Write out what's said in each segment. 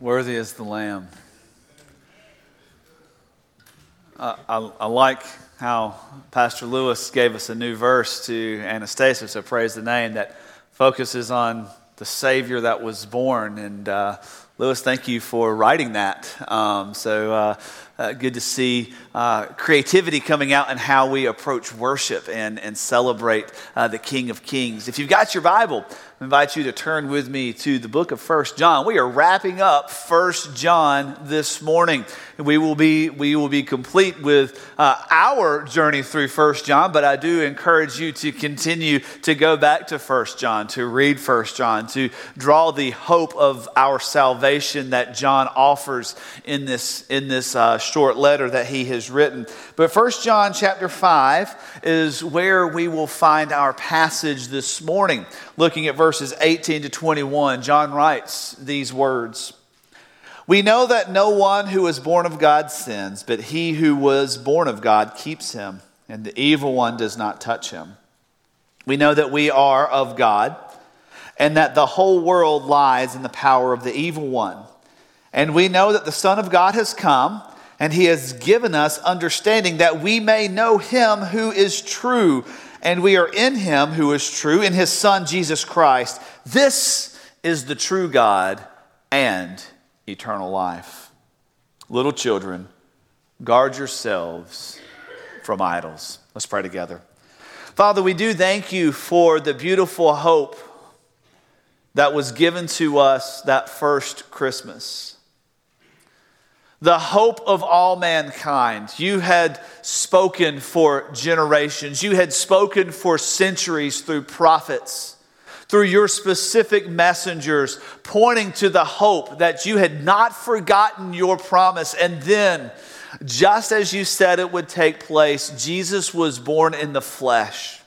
Worthy is the Lamb. Uh, I, I, like how Pastor Lewis gave us a new verse to Anastasia, so praise the name, that focuses on the Savior that was born. And uh, Lewis, thank you for writing that. Um, so uh, uh, good to see uh, creativity coming out in how we approach worship and, and celebrate uh, the King of Kings. If you've got your Bible, I invite you to turn with me to the book of First John. We are wrapping up First John this morning. We will be, we will be complete with uh, our journey through First John, but I do encourage you to continue to go back to First John, to read First John, to draw the hope of our salvation that John offers in this, in this uh, short letter that he has written. But First John chapter 5 is where we will find our passage this morning. Looking at verses 18 to 21, John writes these words. We know that no one who is born of God sins, but he who was born of God keeps him, and the evil one does not touch him. We know that we are of God, and that the whole world lies in the power of the evil one. And we know that the Son of God has come and he has given us understanding that we may know him who is true, and we are in him who is true, in his Son, Jesus Christ. This is the true God and eternal life. Little children, guard yourselves from idols. Let's pray together. Father, we do thank you for the beautiful hope that was given to us that first Christmas the hope of all mankind. You had spoken for generations, you had spoken for centuries through prophets, through your specific messengers, pointing to the hope that you had not forgotten your promise. And then, just as you said it would take place, Jesus was born in the flesh.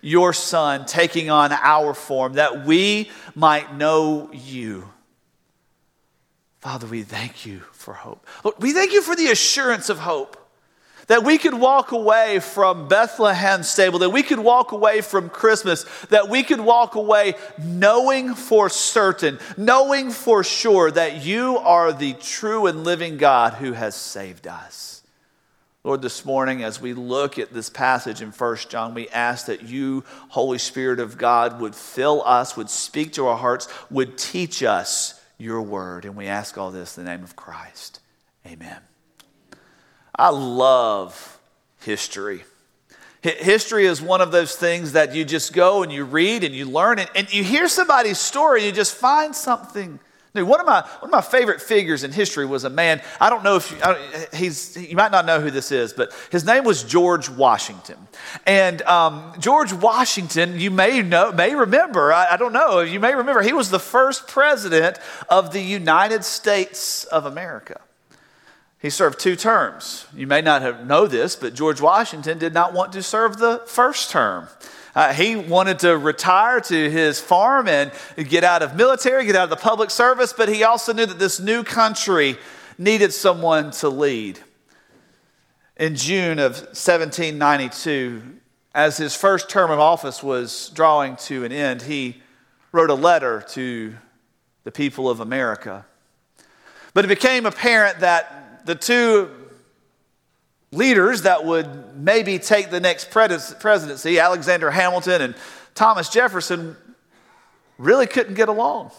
Your son taking on our form that we might know you. Father, we thank you for hope. Lord, we thank you for the assurance of hope. That we could walk away from Bethlehem stable, that we could walk away from Christmas, that we could walk away knowing for certain, knowing for sure that you are the true and living God who has saved us. Lord, this morning, as we look at this passage in 1 John, we ask that you, Holy Spirit of God, would fill us, would speak to our hearts, would teach us your word. And we ask all this in the name of Christ. Amen. I love history. History is one of those things that you just go and you read and you learn and, and you hear somebody's story you just find something one of my one of my favorite figures in history was a man. I don't know if you, he's you might not know who this is, but his name was George Washington. And um, George Washington, you may know, may remember. I, I don't know. You may remember he was the first president of the United States of America. He served two terms. You may not have know this, but George Washington did not want to serve the first term. Uh, he wanted to retire to his farm and get out of military, get out of the public service, but he also knew that this new country needed someone to lead. In June of 1792, as his first term of office was drawing to an end, he wrote a letter to the people of America. But it became apparent that the two leaders that would maybe take the next presidency, Alexander Hamilton and Thomas Jefferson, really couldn't get along.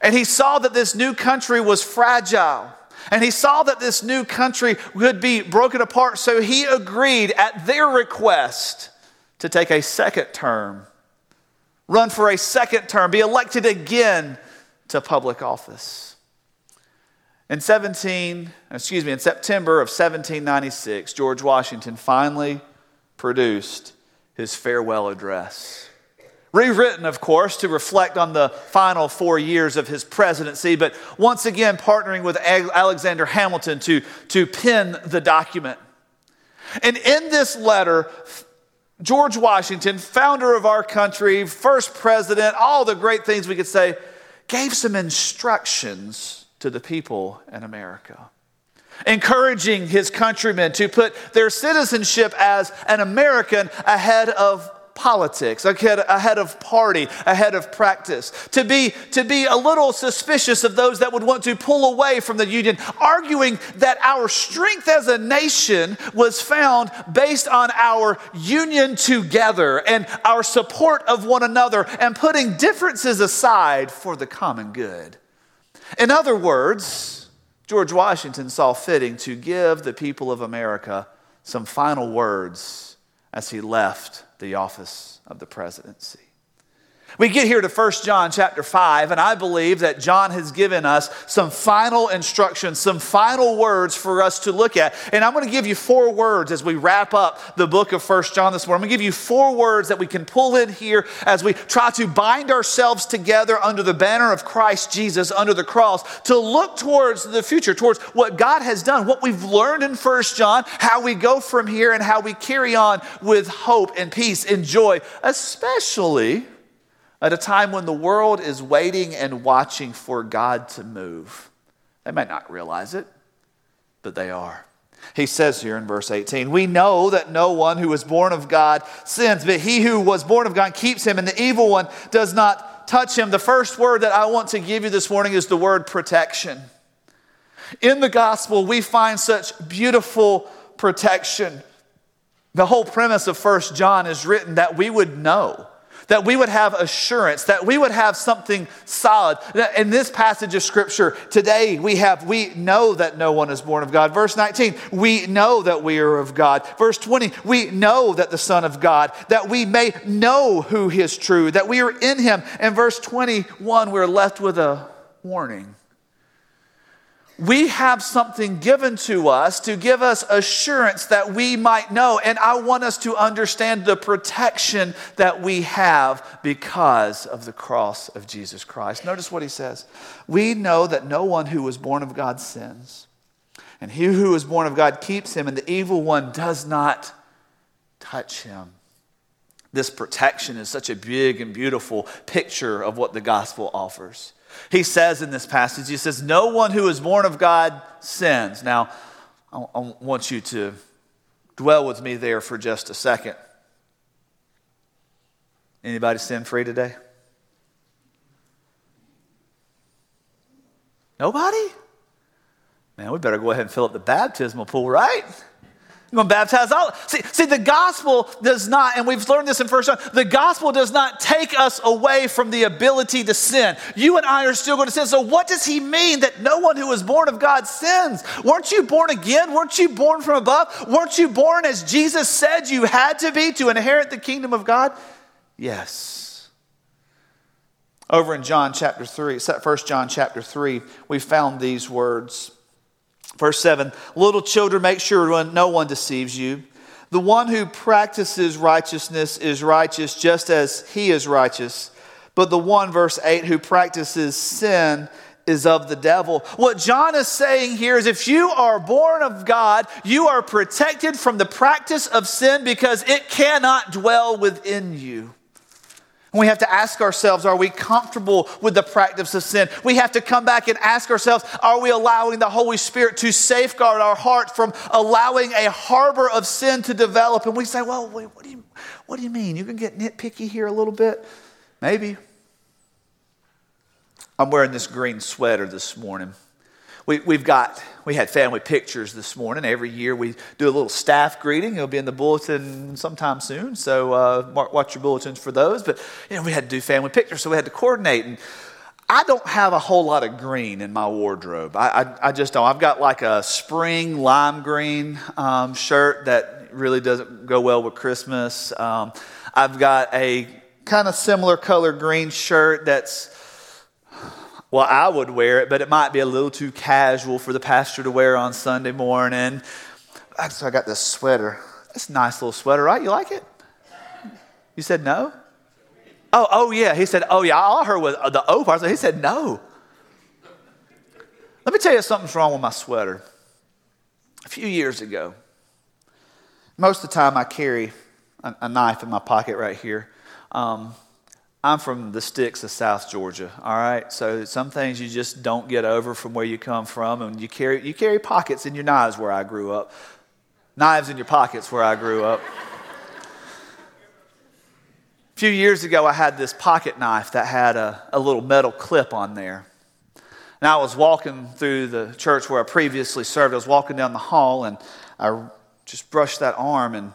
And he saw that this new country was fragile. And he saw that this new country would be broken apart. So he agreed at their request to take a second term, run for a second term, be elected again to public office. In 17, excuse me, in September of 1796, George Washington finally produced his farewell address. Rewritten, of course, to reflect on the final four years of his presidency, but once again partnering with Alexander Hamilton to, to pen the document. And in this letter, George Washington, founder of our country, first president, all the great things we could say, gave some instructions to the people in America. Encouraging his countrymen to put their citizenship as an American ahead of politics, ahead, of party, ahead of practice, to be, to be a little suspicious of those that would want to pull away from the union, arguing that our strength as a nation was found based on our union together and our support of one another and putting differences aside for the common good. In other words, George Washington saw fitting to give the people of America some final words as he left the office of the presidency. We get here to 1 John chapter 5, and I believe that John has given us some final instructions, some final words for us to look at. And I'm going to give you four words as we wrap up the book of 1 John this morning. I'm going to give you four words that we can pull in here as we try to bind ourselves together under the banner of Christ Jesus, under the cross, to look towards the future, towards what God has done, what we've learned in 1 John, how we go from here, and how we carry on with hope and peace and joy, especially at a time when the world is waiting and watching for God to move. They might not realize it, but they are. He says here in verse 18, We know that no one who is born of God sins, but he who was born of God keeps him, and the evil one does not touch him. The first word that I want to give you this morning is the word protection. In the gospel, we find such beautiful protection. The whole premise of First John is written that we would know that we would have assurance, that we would have something solid. In this passage of scripture today, we have, we know that no one is born of God. Verse 19, we know that we are of God. Verse 20, we know that the Son of God, that we may know who is true, that we are in him. And verse 21, we're left with a warning we have something given to us to give us assurance that we might know. And I want us to understand the protection that we have because of the cross of Jesus Christ. Notice what he says. We know that no one who was born of God sins, and he who is born of God keeps him, and the evil one does not touch him. This protection is such a big and beautiful picture of what the gospel offers. He says in this passage, he says, No one who is born of God sins. Now, I, want you to dwell with me there for just a second. Anybody sin free today? Nobody? Man, we better go ahead and fill up the baptismal pool, right? I'm going to baptize all. See, see, the gospel does not, and we've learned this in First John, the gospel does not take us away from the ability to sin. You and I are still going to sin. So, what does he mean that no one who is born of God sins? Weren't you born again? Weren't you born from above? Weren't you born as Jesus said you had to be to inherit the kingdom of God? Yes. Over in John chapter 3, 1 John chapter 3, we found these words. Verse 7 Little children, make sure no one deceives you. The one who practices righteousness is righteous just as he is righteous. But the one, verse 8, who practices sin is of the devil. What John is saying here is if you are born of God, you are protected from the practice of sin because it cannot dwell within you. And we have to ask ourselves, are we comfortable with the practice of sin? We have to come back and ask ourselves, are we allowing the Holy Spirit to safeguard our heart from allowing a harbor of sin to develop? And we say, well, wait, what do you, what do you mean? You can get nitpicky here a little bit? Maybe. I'm wearing this green sweater this morning. We, we've got, we had family pictures this morning. Every year we do a little staff greeting. It'll be in the bulletin sometime soon. So uh, watch your bulletins for those. But, you know, we had to do family pictures, so we had to coordinate. And I don't have a whole lot of green in my wardrobe. I, I, I just don't. I've got like a spring lime green um, shirt that really doesn't go well with Christmas. Um, I've got a kind of similar color green shirt that's well, I would wear it, but it might be a little too casual for the pastor to wear on Sunday morning. So I got this sweater. It's a nice little sweater, right? You like it? You said no? Oh, oh yeah. He said, oh yeah. I heard was the O part. So he said no. Let me tell you something's wrong with my sweater. A few years ago, most of the time I carry a, a knife in my pocket right here. Um, I'm from the sticks of South Georgia, all right? So some things you just don't get over from where you come from, and you carry, you carry pockets in your knives where I grew up. Knives in your pockets where I grew up. A few years ago, I had this pocket knife that had a, a little metal clip on there. And I was walking through the church where I previously served. I was walking down the hall and I just brushed that arm and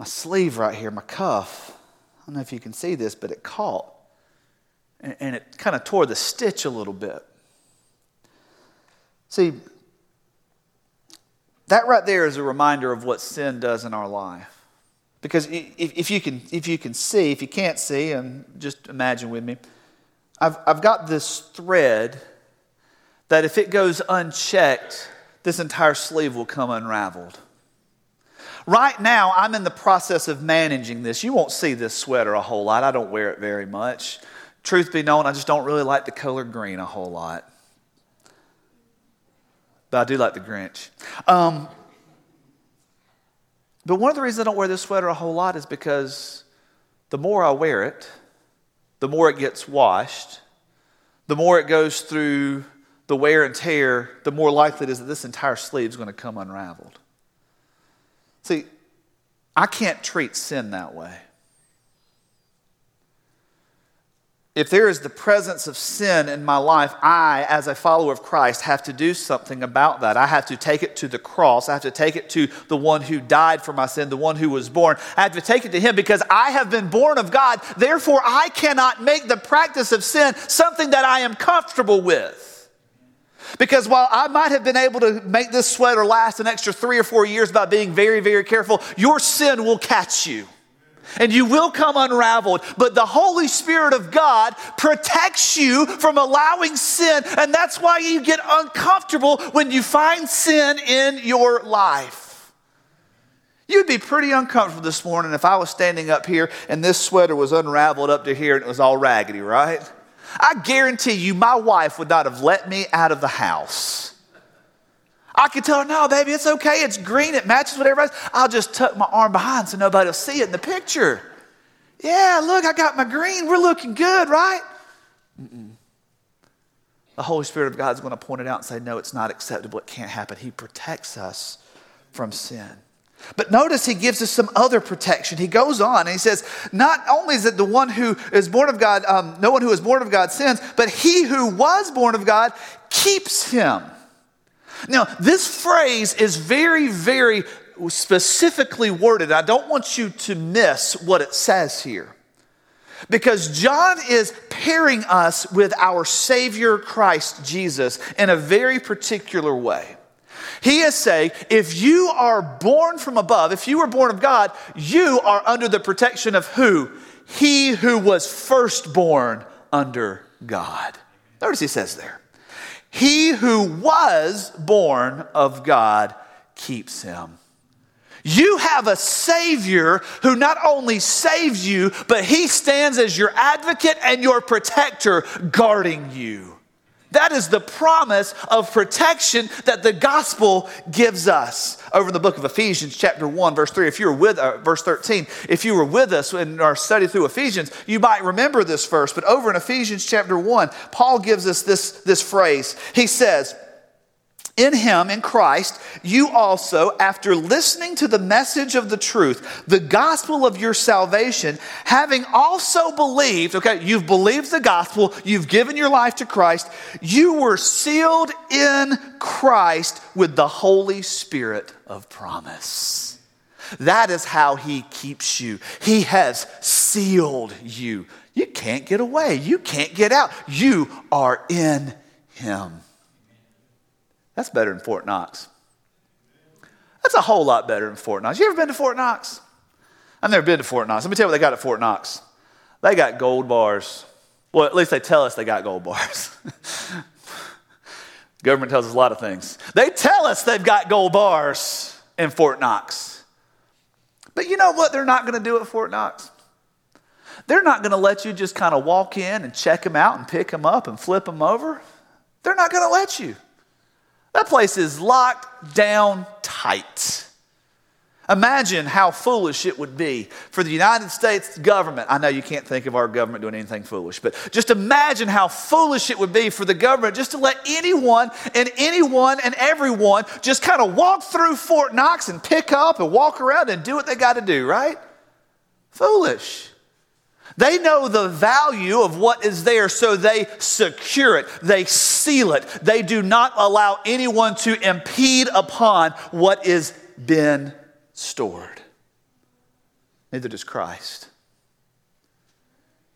my sleeve right here, my cuff. I don't know if you can see this, but it caught. And, and it kind of tore the stitch a little bit. See, that right there is a reminder of what sin does in our life. Because if, if, you, can, if you can see, if you can't see, and just imagine with me, I've, I've got this thread that if it goes unchecked, this entire sleeve will come unraveled. Right now, I'm in the process of managing this. You won't see this sweater a whole lot. I don't wear it very much. Truth be known, I just don't really like the color green a whole lot. But I do like the Grinch. Um, but one of the reasons I don't wear this sweater a whole lot is because the more I wear it, the more it gets washed, the more it goes through the wear and tear, the more likely it is that this entire sleeve is going to come unraveled. See, I can't treat sin that way. If there is the presence of sin in my life, I, as a follower of Christ, have to do something about that. I have to take it to the cross. I have to take it to the one who died for my sin, the one who was born. I have to take it to him because I have been born of God. Therefore, I cannot make the practice of sin something that I am comfortable with. Because while I might have been able to make this sweater last an extra three or four years by being very, very careful, your sin will catch you and you will come unraveled. But the Holy Spirit of God protects you from allowing sin, and that's why you get uncomfortable when you find sin in your life. You'd be pretty uncomfortable this morning if I was standing up here and this sweater was unraveled up to here and it was all raggedy, right? I guarantee you, my wife would not have let me out of the house. I could tell her, no, baby, it's okay. It's green. It matches with everybody else. I'll just tuck my arm behind so nobody will see it in the picture. Yeah, look, I got my green. We're looking good, right? Mm-mm. The Holy Spirit of God is going to point it out and say, no, it's not acceptable. It can't happen. He protects us from sin. But notice he gives us some other protection. He goes on and he says, Not only is it the one who is born of God, um, no one who is born of God sins, but he who was born of God keeps him. Now, this phrase is very, very specifically worded. I don't want you to miss what it says here. Because John is pairing us with our Savior Christ Jesus in a very particular way. He is saying, if you are born from above, if you were born of God, you are under the protection of who? He who was first born under God. Notice he says there. He who was born of God keeps him. You have a Savior who not only saves you, but He stands as your advocate and your protector, guarding you. That is the promise of protection that the gospel gives us. Over in the book of Ephesians, chapter 1, verse 3, if you were with, uh, verse 13, if you were with us in our study through Ephesians, you might remember this verse. But over in Ephesians, chapter 1, Paul gives us this, this phrase. He says, in him, in Christ, you also, after listening to the message of the truth, the gospel of your salvation, having also believed, okay, you've believed the gospel, you've given your life to Christ, you were sealed in Christ with the Holy Spirit of promise. That is how he keeps you. He has sealed you. You can't get away, you can't get out. You are in him. That's better than Fort Knox. That's a whole lot better than Fort Knox. You ever been to Fort Knox? I've never been to Fort Knox. Let me tell you what they got at Fort Knox. They got gold bars. Well, at least they tell us they got gold bars. Government tells us a lot of things. They tell us they've got gold bars in Fort Knox. But you know what they're not going to do at Fort Knox? They're not going to let you just kind of walk in and check them out and pick them up and flip them over. They're not going to let you. That place is locked down tight. Imagine how foolish it would be for the United States government. I know you can't think of our government doing anything foolish, but just imagine how foolish it would be for the government just to let anyone and anyone and everyone just kind of walk through Fort Knox and pick up and walk around and do what they got to do, right? Foolish. They know the value of what is there, so they secure it, they seal it. They do not allow anyone to impede upon what is been stored. Neither does Christ.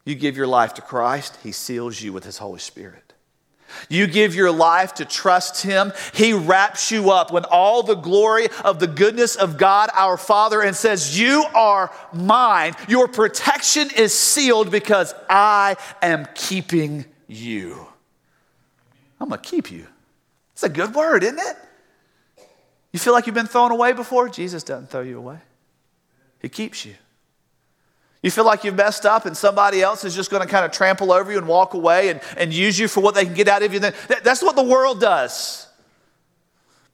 You give your life to Christ, He seals you with His Holy Spirit. You give your life to trust Him, He wraps you up with all the glory of the goodness of God our Father and says, You are mine. Your protection is sealed because I am keeping you. I'm going to keep you. It's a good word, isn't it? You feel like you've been thrown away before? Jesus doesn't throw you away, He keeps you. You feel like you've messed up and somebody else is just going to kind of trample over you and walk away and, and use you for what they can get out of you. That's what the world does.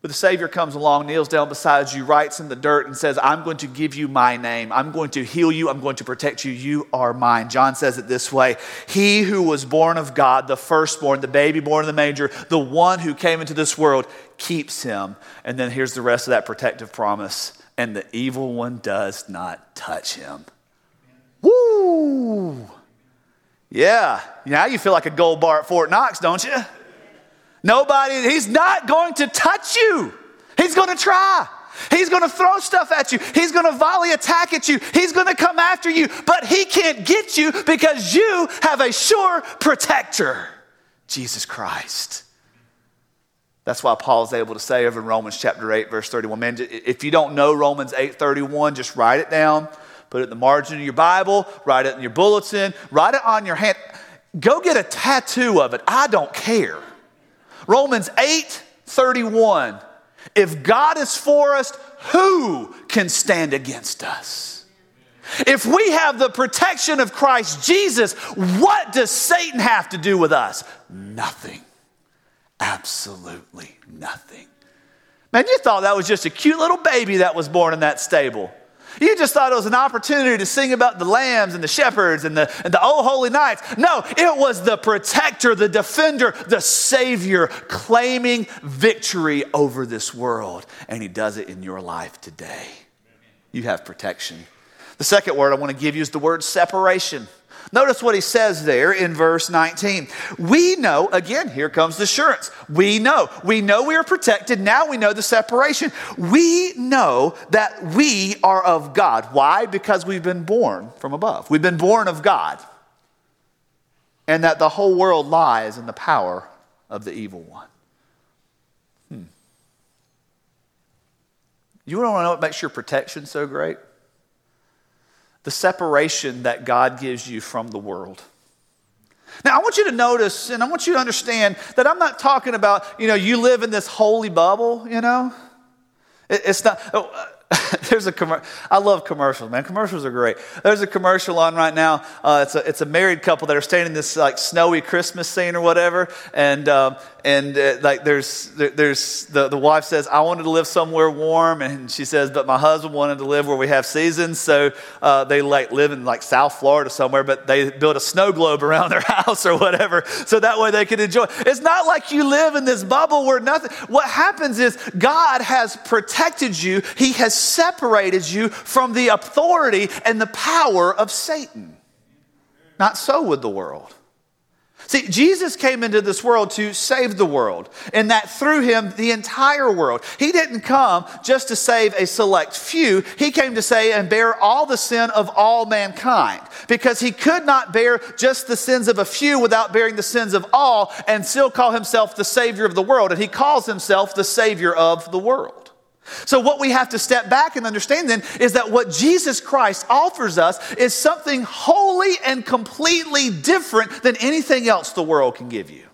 But the Savior comes along, kneels down beside you, writes in the dirt, and says, I'm going to give you my name. I'm going to heal you. I'm going to protect you. You are mine. John says it this way He who was born of God, the firstborn, the baby born in the manger, the one who came into this world, keeps him. And then here's the rest of that protective promise and the evil one does not touch him. Woo! Yeah, now you feel like a gold bar at Fort Knox, don't you? Nobody, he's not going to touch you. He's going to try. He's going to throw stuff at you. He's going to volley attack at you. He's going to come after you, but he can't get you because you have a sure protector, Jesus Christ. That's why Paul is able to say over in Romans chapter 8, verse 31. Man, if you don't know Romans 8 31, just write it down. Put it in the margin of your Bible, write it in your bulletin, write it on your hand. Go get a tattoo of it. I don't care. Romans 8 31. If God is for us, who can stand against us? If we have the protection of Christ Jesus, what does Satan have to do with us? Nothing. Absolutely nothing. Man, you thought that was just a cute little baby that was born in that stable. You just thought it was an opportunity to sing about the lambs and the shepherds and the, and the oh holy nights. No, it was the protector, the defender, the savior claiming victory over this world. And he does it in your life today. You have protection. The second word I want to give you is the word separation. Notice what he says there in verse 19. We know, again, here comes the assurance. We know. We know we are protected. Now we know the separation. We know that we are of God. Why? Because we've been born from above. We've been born of God. And that the whole world lies in the power of the evil one. Hmm. You want to know what makes your protection so great? The separation that God gives you from the world. Now, I want you to notice and I want you to understand that I'm not talking about, you know, you live in this holy bubble, you know. it's not, oh, there's a commercial. I love commercials, man. Commercials are great. There's a commercial on right now. Uh, it's, a, it's a married couple that are staying in this like snowy Christmas scene or whatever. And, um, and uh, like there's, there's the, the wife says, I wanted to live somewhere warm. And she says, but my husband wanted to live where we have seasons. So uh, they like live in like South Florida somewhere, but they built a snow globe around their house or whatever. So that way they can enjoy. It's not like you live in this bubble where nothing, what happens is God has protected you. He has separated you from the authority and the power of Satan. Not so with the world. See, Jesus came into this world to save the world, and that through him, the entire world. He didn't come just to save a select few, he came to say and bear all the sin of all mankind, because he could not bear just the sins of a few without bearing the sins of all and still call himself the Savior of the world. And he calls himself the Savior of the world. So, what we have to step back and understand then is that what Jesus Christ offers us is something wholly and completely different than anything else the world can give you.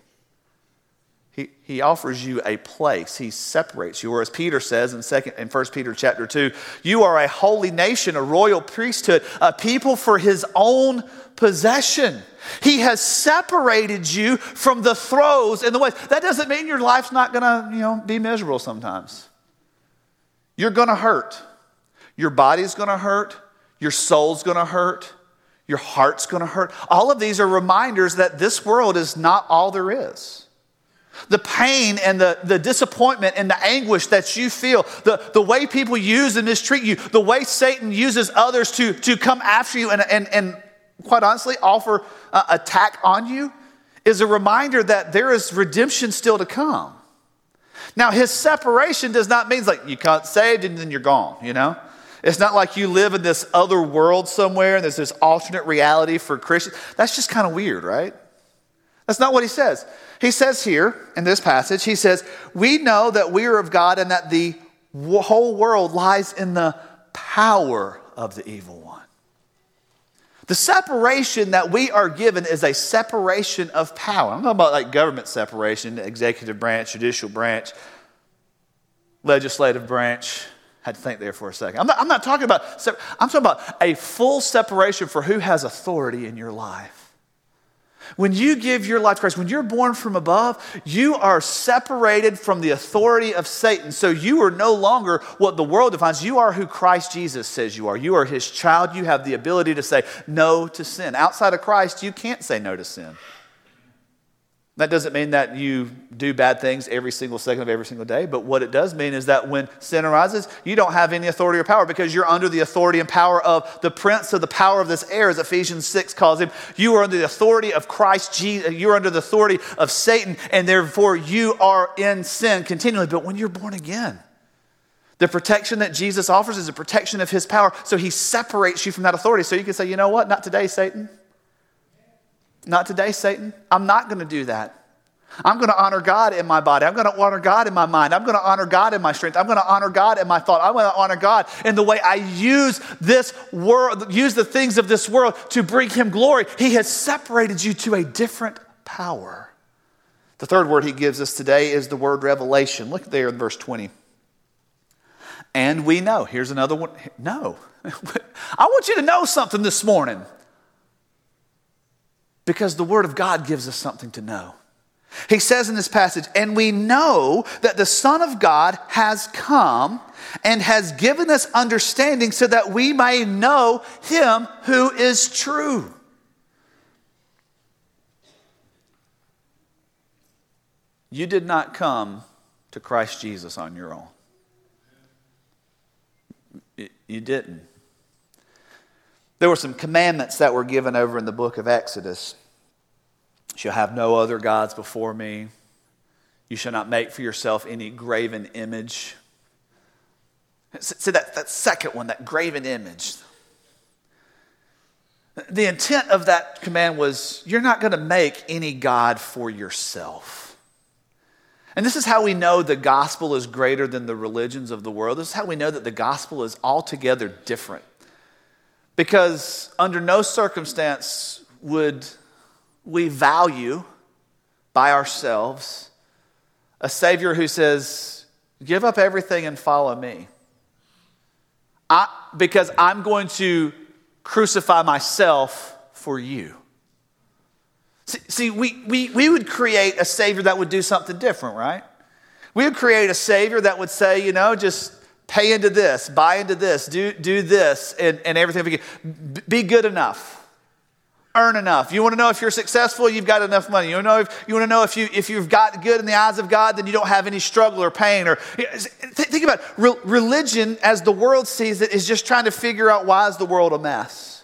He, he offers you a place. He separates you. Or as Peter says in, second, in 1 Peter chapter 2, you are a holy nation, a royal priesthood, a people for his own possession. He has separated you from the throes and the ways. That doesn't mean your life's not going to you know, be miserable sometimes. You're going to hurt. Your body's going to hurt. Your soul's going to hurt. Your heart's going to hurt. All of these are reminders that this world is not all there is. The pain and the, the disappointment and the anguish that you feel, the, the way people use and mistreat you, the way Satan uses others to, to come after you and, and, and quite honestly, offer uh, attack on you is a reminder that there is redemption still to come. Now, his separation does not mean like you got saved and then you're gone, you know? It's not like you live in this other world somewhere and there's this alternate reality for Christians. That's just kind of weird, right? That's not what he says. He says here in this passage, he says, We know that we are of God and that the whole world lies in the power of the evil one. The separation that we are given is a separation of power. I'm talking about like government separation, executive branch, judicial branch, legislative branch. I had to think there for a second. I'm not, I'm not talking about, I'm talking about a full separation for who has authority in your life. When you give your life to Christ, when you're born from above, you are separated from the authority of Satan. So you are no longer what the world defines. You are who Christ Jesus says you are. You are his child. You have the ability to say no to sin. Outside of Christ, you can't say no to sin. That doesn't mean that you do bad things every single second of every single day, but what it does mean is that when sin arises, you don't have any authority or power because you're under the authority and power of the prince of the power of this air, as Ephesians 6 calls him. You are under the authority of Christ Jesus. You're under the authority of Satan, and therefore you are in sin continually. But when you're born again, the protection that Jesus offers is a protection of his power. So he separates you from that authority. So you can say, you know what? Not today, Satan. Not today, Satan. I'm not going to do that. I'm going to honor God in my body. I'm going to honor God in my mind. I'm going to honor God in my strength. I'm going to honor God in my thought. I'm going to honor God in the way I use this world, use the things of this world to bring Him glory. He has separated you to a different power. The third word He gives us today is the word revelation. Look there in verse 20. And we know. Here's another one. No. I want you to know something this morning because the Word of God gives us something to know. He says in this passage, and we know that the Son of God has come and has given us understanding so that we may know Him who is true. You did not come to Christ Jesus on your own. You didn't. There were some commandments that were given over in the book of Exodus. You shall have no other gods before me. You shall not make for yourself any graven image. See that, that second one, that graven image. The intent of that command was you're not going to make any God for yourself. And this is how we know the gospel is greater than the religions of the world. This is how we know that the gospel is altogether different. Because under no circumstance would we value by ourselves a Savior who says, Give up everything and follow me. I, because I'm going to crucify myself for you. See, see we, we, we would create a Savior that would do something different, right? We would create a Savior that would say, you know, just pay into this, buy into this, do, do this, and, and everything. Be good enough. Earn enough. You want to know if you're successful, you've got enough money. You want to know if, you want to know if, you, if you've got good in the eyes of God, then you don't have any struggle or pain. Or Think about it. religion, as the world sees it, is just trying to figure out why is the world a mess.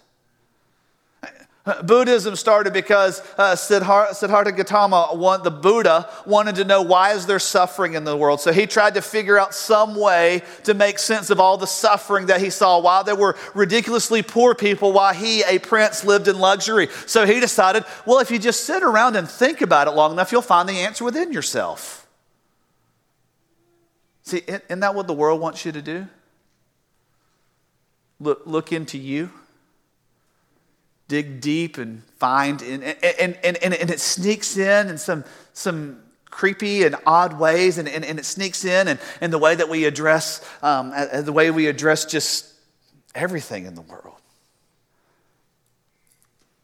Buddhism started because uh, Siddhartha Gautama, one, the Buddha, wanted to know why is there suffering in the world. So he tried to figure out some way to make sense of all the suffering that he saw. While there were ridiculously poor people, while he, a prince, lived in luxury. So he decided, well, if you just sit around and think about it long enough, you'll find the answer within yourself. See, isn't that what the world wants you to do? Look, look into you dig deep and find, and, and, and, and, it sneaks in in some, some creepy and odd ways, and, and, and it sneaks in and, and the way that we address, um, the way we address just everything in the world.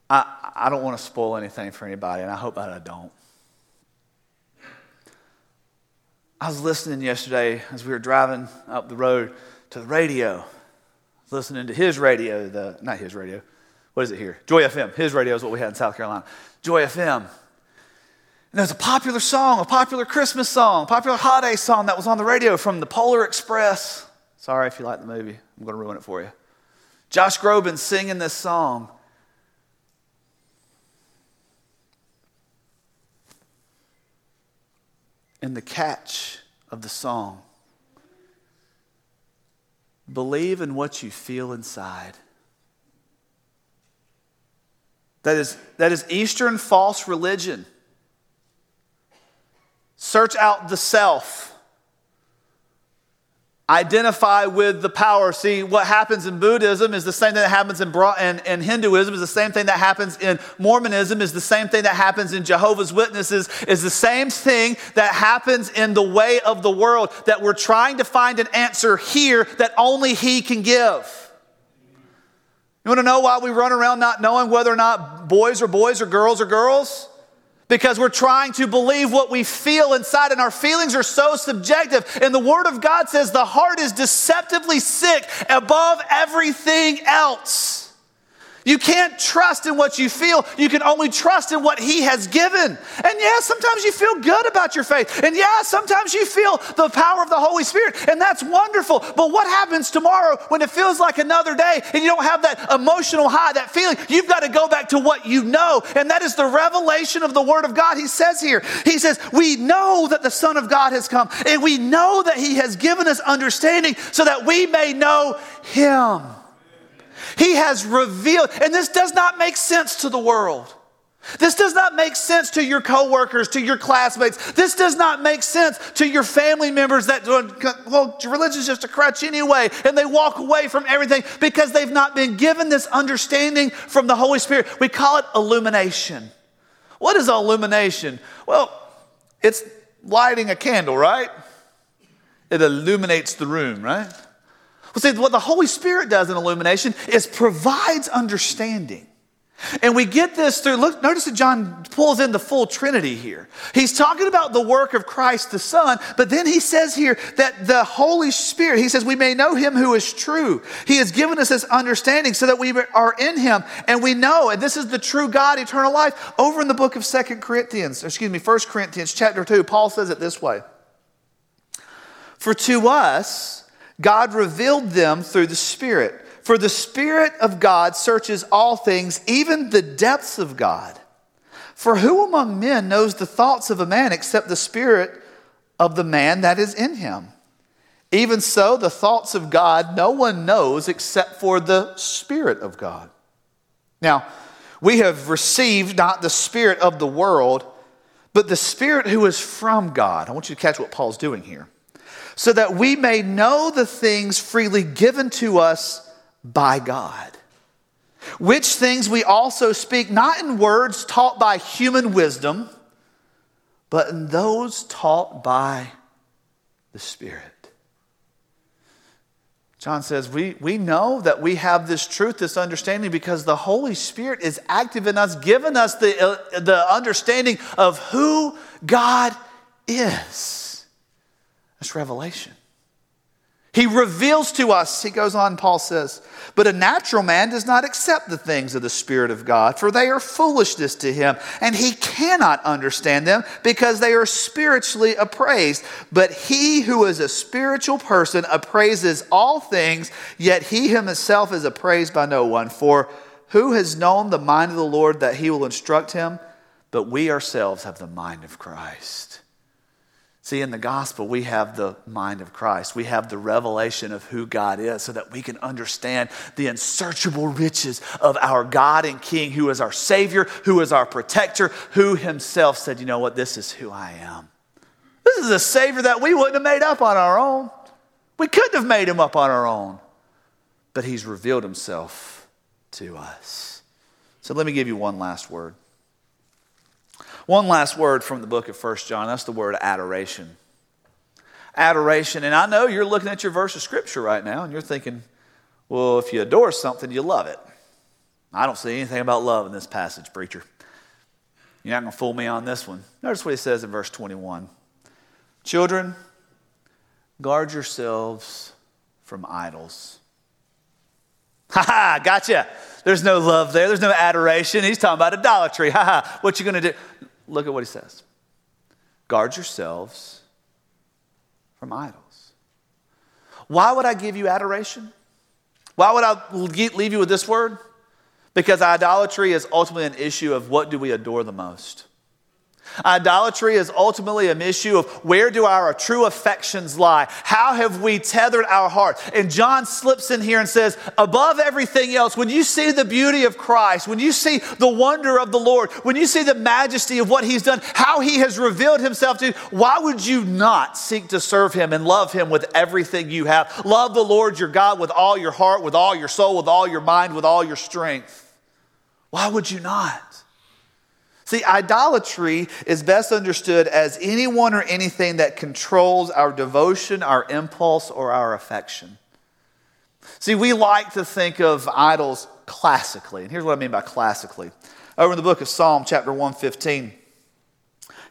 I, I don't want to spoil anything for anybody, and I hope that I don't. I was listening yesterday as we were driving up the road to the radio, listening to his radio, the, not his radio, what is it here? Joy FM. His radio is what we had in South Carolina. Joy FM. And there's a popular song, a popular Christmas song, popular holiday song that was on the radio from the Polar Express. Sorry if you like the movie, I'm going to ruin it for you. Josh Groban singing this song. And the catch of the song believe in what you feel inside. That is, that is Eastern false religion. Search out the self identify with the power. See, what happens in Buddhism is the same thing that happens in, in, in, Hinduism, is the same thing that happens in Mormonism, is the same thing that happens in Jehovah's Witnesses, is the same thing that happens in the way of the world, that we're trying to find an answer here that only He can give. You want to know why we run around not knowing whether or not boys are boys or girls are girls? because we're trying to believe what we feel inside, and our feelings are so subjective. And the Word of God says the heart is deceptively sick above everything else. You can't trust in what you feel. You can only trust in what He has given. And yeah, sometimes you feel good about your faith. And yeah, sometimes you feel the power of the Holy Spirit. And that's wonderful. But what happens tomorrow when it feels like another day and you don't have that emotional high, that feeling? You've got to go back to what you know. And that is the revelation of the Word of God. He says here, He says, We know that the Son of God has come. And we know that He has given us understanding so that we may know Him. He has revealed, and this does not make sense to the world. This does not make sense to your coworkers, to your classmates. This does not make sense to your family members that, well, religion is just a crutch anyway, and they walk away from everything because they've not been given this understanding from the Holy Spirit. We call it illumination. What is illumination? Well, it's lighting a candle, right? It illuminates the room, right? Well, see, what the Holy Spirit does in illumination is provides understanding. And we get this through, look, notice that John pulls in the full Trinity here. He's talking about the work of Christ the Son, but then he says here that the Holy Spirit, he says, we may know him who is true. He has given us this understanding so that we are in him and we know, and this is the true God, eternal life. Over in the book of Second Corinthians, excuse me, First Corinthians chapter 2, Paul says it this way. For to us, God revealed them through the Spirit. For the Spirit of God searches all things, even the depths of God. For who among men knows the thoughts of a man except the Spirit of the man that is in him? Even so, the thoughts of God no one knows except for the Spirit of God. Now, we have received not the Spirit of the world, but the Spirit who is from God. I want you to catch what Paul's doing here so that we may know the things freely given to us by God. Which things we also speak, not in words taught by human wisdom, but in those taught by the Spirit. John says, we, we know that we have this truth, this understanding, because the Holy Spirit is active in us, giving us the, uh, the understanding of who God is. That's revelation. He reveals to us, he goes on, Paul says, but a natural man does not accept the things of the Spirit of God, for they are foolishness to him, and he cannot understand them because they are spiritually appraised. But he who is a spiritual person appraises all things, yet he himself is appraised by no one. For who has known the mind of the Lord that he will instruct him? But we ourselves have the mind of Christ. See, in the gospel, we have the mind of Christ. We have the revelation of who God is so that we can understand the unsearchable riches of our God and King, who is our Savior, who is our protector, who Himself said, You know what? This is who I am. This is a Savior that we wouldn't have made up on our own. We couldn't have made Him up on our own. But He's revealed Himself to us. So let me give you one last word. One last word from the book of First John that's the word adoration. Adoration, and I know you're looking at your verse of scripture right now and you're thinking, well, if you adore something, you love it. I don't see anything about love in this passage, preacher. You're not going to fool me on this one. Notice what he says in verse 21 Children, guard yourselves from idols. Ha ha, gotcha. There's no love there. There's no adoration. He's talking about idolatry. Ha ha. What you going to do? Look at what he says guard yourselves from idols. Why would I give you adoration? Why would I leave you with this word? Because idolatry is ultimately an issue of what do we adore the most? Idolatry is ultimately an issue of where do our true affections lie? How have we tethered our heart? And John slips in here and says, above everything else, when you see the beauty of Christ, when you see the wonder of the Lord, when you see the majesty of what he's done, how he has revealed himself to you, why would you not seek to serve him and love him with everything you have? Love the Lord your God with all your heart, with all your soul, with all your mind, with all your strength. Why would you not? See, idolatry is best understood as anyone or anything that controls our devotion, our impulse, or our affection. See, we like to think of idols classically. And here's what I mean by classically. Over in the book of Psalm, chapter 115,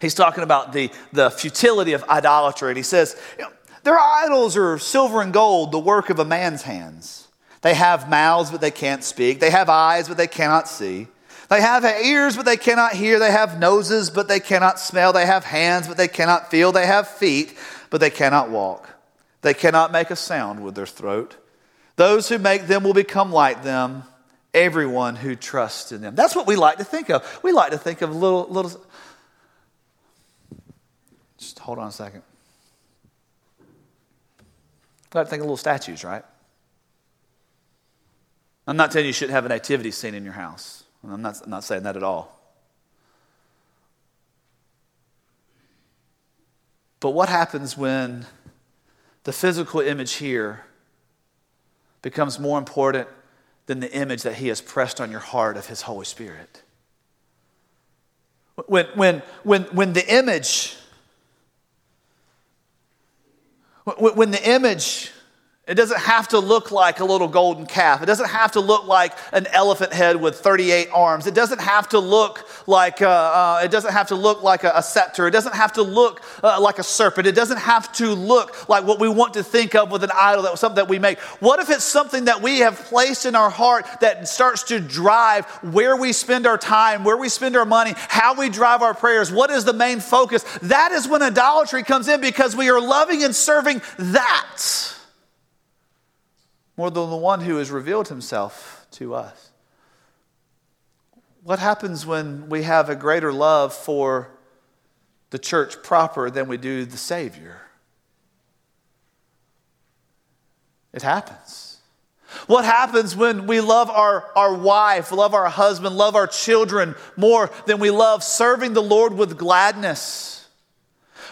he's talking about the, the futility of idolatry. And he says, Their idols are silver and gold, the work of a man's hands. They have mouths, but they can't speak. They have eyes, but they cannot see. They have ears, but they cannot hear. They have noses, but they cannot smell. They have hands, but they cannot feel. They have feet, but they cannot walk. They cannot make a sound with their throat. Those who make them will become like them, everyone who trusts in them. That's what we like to think of. We like to think of little, little. Just hold on a second. We like to think of little statues, right? I'm not telling you you shouldn't have a nativity scene in your house. I'm not, I'm not saying that at all. But what happens when the physical image here becomes more important than the image that He has pressed on your heart of His Holy Spirit? When, when, when, when the image, when the image it doesn't have to look like a little golden calf. It doesn't have to look like an elephant head with 38 arms. It doesn't have to look like a, uh, uh, it doesn't have to look like a, a scepter. It doesn't have to look uh, like a serpent. It doesn't have to look like what we want to think of with an idol that was something that we make. What if it's something that we have placed in our heart that starts to drive where we spend our time, where we spend our money, how we drive our prayers? What is the main focus? That is when idolatry comes in because we are loving and serving that more than the one who has revealed himself to us. What happens when we have a greater love for the church proper than we do the Savior? It happens. What happens when we love our, our wife, love our husband, love our children more than we love serving the Lord with gladness?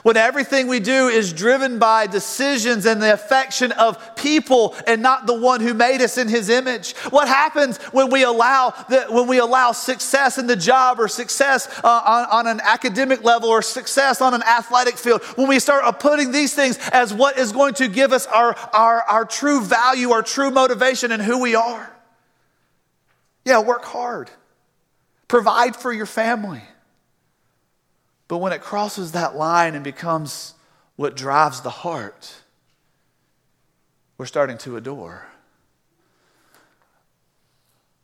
When everything we do is driven by decisions and the affection of people and not the one who made us in his image? What happens when we allow, the, when we allow success in the job or success uh, on, on an academic level or success on an athletic field? When we start putting these things as what is going to give us our, our, our true value, our true motivation, and who we are? Yeah, work hard, provide for your family. But when it crosses that line and becomes what drives the heart, we're starting to adore.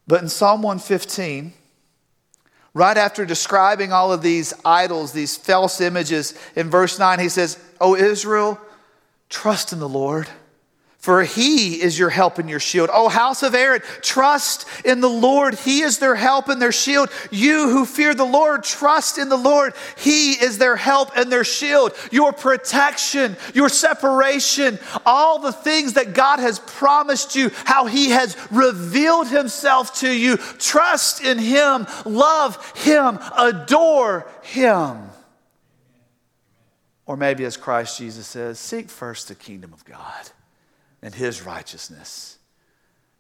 But in Psalm 115, right after describing all of these idols, these false images, in verse 9, he says, O Israel, trust in the Lord for he is your help and your shield. Oh, house of Aaron, trust in the Lord. He is their help and their shield. You who fear the Lord, trust in the Lord. He is their help and their shield. Your protection, your separation, all the things that God has promised you, how he has revealed himself to you. Trust in him, love him, adore him. Or maybe as Christ Jesus says, seek first the kingdom of God and his righteousness,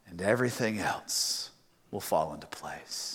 and everything else will fall into place.